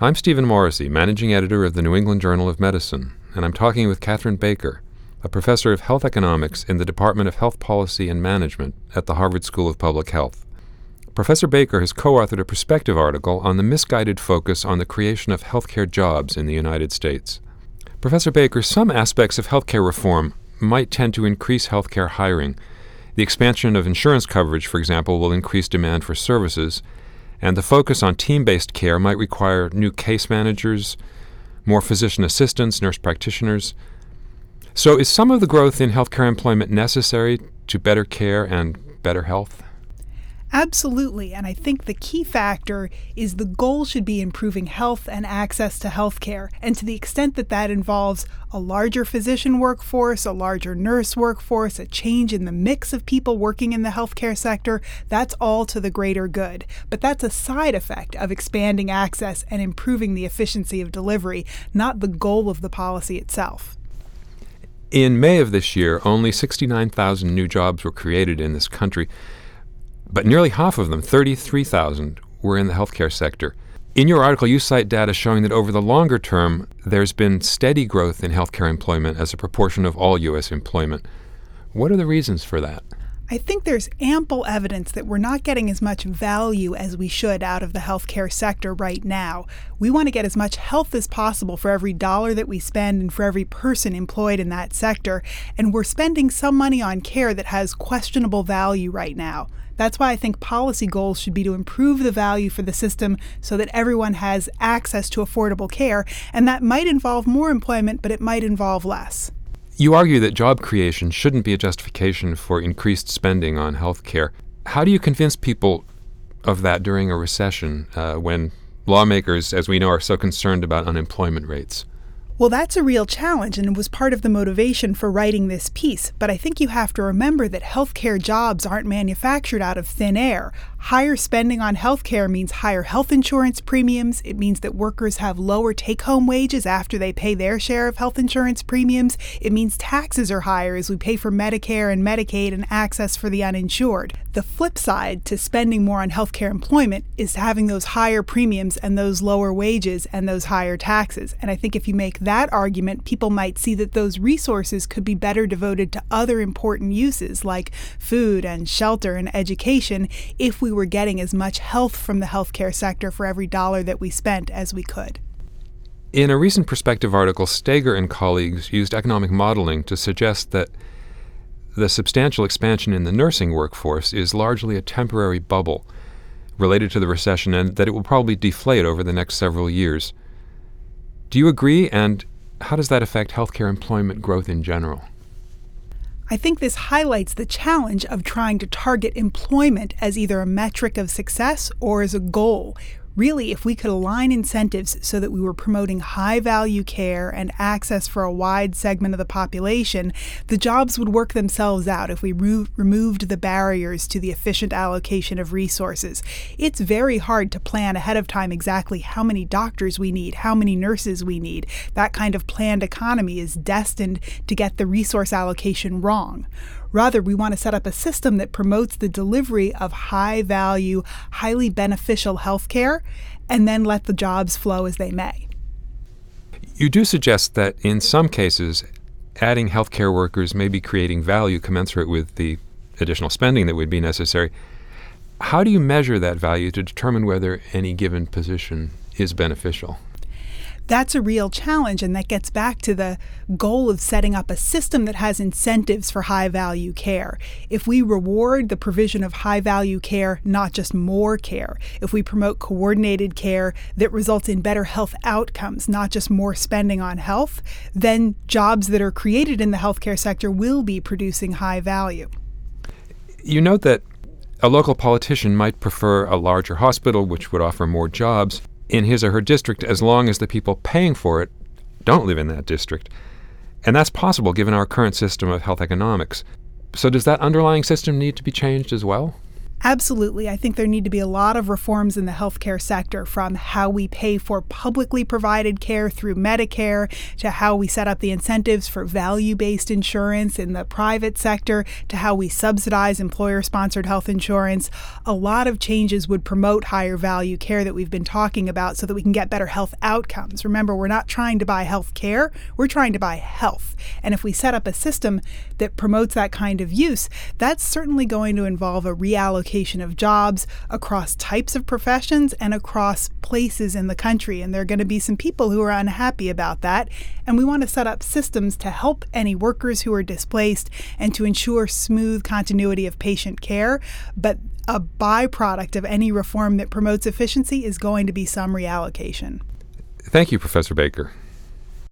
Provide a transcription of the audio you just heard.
I'm Stephen Morrissey, managing editor of the New England Journal of Medicine, and I'm talking with Katherine Baicker, a professor of health economics in the Department of Health Policy and Management at the Harvard School of Public Health. Professor Baicker has co authored a perspective article on the misguided focus on the creation of healthcare jobs in the United States. Professor Baicker, some aspects of healthcare reform might tend to increase healthcare hiring. The expansion of insurance coverage, for example, will increase demand for services, and the focus on team based care might require new case managers, more physician assistants, nurse practitioners. So, is some of the growth in healthcare employment necessary to better care and better health? Absolutely. And I think the key factor is the goal should be improving health and access to health care. And to the extent that that involves a larger physician workforce, a larger nurse workforce, a change in the mix of people working in the healthcare sector, that's all to the greater good. But that's a side effect of expanding access and improving the efficiency of delivery, not the goal of the policy itself. In May of this year, only 69,000 new jobs were created in this country. But nearly half of them, 33,000, were in the healthcare sector. In your article, you cite data showing that over the longer term, there's been steady growth in healthcare employment as a proportion of all U.S. employment. What are the reasons for that? I think there's ample evidence that we're not getting as much value as we should out of the healthcare sector right now. We want to get as much health as possible for every dollar that we spend and for every person employed in that sector, and we're spending some money on care that has questionable value right now. That's why I think policy goals should be to improve the value for the system so that everyone has access to affordable care, and that might involve more employment, but it might involve less. You argue that job creation shouldn't be a justification for increased spending on health care. How do you convince people of that during a recession uh, when lawmakers, as we know, are so concerned about unemployment rates? Well, that's a real challenge and was part of the motivation for writing this piece. But I think you have to remember that healthcare jobs aren't manufactured out of thin air. Higher spending on healthcare means higher health insurance premiums. It means that workers have lower take home wages after they pay their share of health insurance premiums. It means taxes are higher as we pay for Medicare and Medicaid and access for the uninsured. The flip side to spending more on healthcare employment is having those higher premiums and those lower wages and those higher taxes. And I think if you make that argument, people might see that those resources could be better devoted to other important uses like food and shelter and education if we were getting as much health from the healthcare sector for every dollar that we spent as we could. In a recent perspective article, Staiger and colleagues used economic modeling to suggest that the substantial expansion in the nursing workforce is largely a temporary bubble related to the recession and that it will probably deflate over the next several years. Do you agree? And how does that affect healthcare employment growth in general? I think this highlights the challenge of trying to target employment as either a metric of success or as a goal, Really, if we could align incentives so that we were promoting high value care and access for a wide segment of the population, the jobs would work themselves out if we re- removed the barriers to the efficient allocation of resources. It's very hard to plan ahead of time exactly how many doctors we need, how many nurses we need. That kind of planned economy is destined to get the resource allocation wrong. Rather, we want to set up a system that promotes the delivery of high value, highly beneficial health care, and then let the jobs flow as they may. You do suggest that in some cases, adding healthcare workers may be creating value commensurate with the additional spending that would be necessary. How do you measure that value to determine whether any given position is beneficial? That's a real challenge. And that gets back to the goal of setting up a system that has incentives for high value care. If we reward the provision of high value care, not just more care, if we promote coordinated care that results in better health outcomes, not just more spending on health, then jobs that are created in the healthcare sector will be producing high value. You note that a local politician might prefer a larger hospital, which would offer more jobs in his or her district as long as the people paying for it don't live in that district. And that's possible given our current system of health economics. So, does that underlying system need to be changed as well? Absolutely. I think there need to be a lot of reforms in the healthcare sector from how we pay for publicly provided care through Medicare to how we set up the incentives for value based insurance in the private sector to how we subsidize employer sponsored health insurance. A lot of changes would promote higher value care that we've been talking about so that we can get better health outcomes. Remember, we're not trying to buy health care, we're trying to buy health. And if we set up a system that promotes that kind of use, that's certainly going to involve a reallocation of jobs across types of professions and across places in the country. And there are going to be some people who are unhappy about that. And we want to set up systems to help any workers who are displaced and to ensure smooth continuity of patient care. But a byproduct of any reform that promotes efficiency is going to be some reallocation. Thank you, Professor Baicker.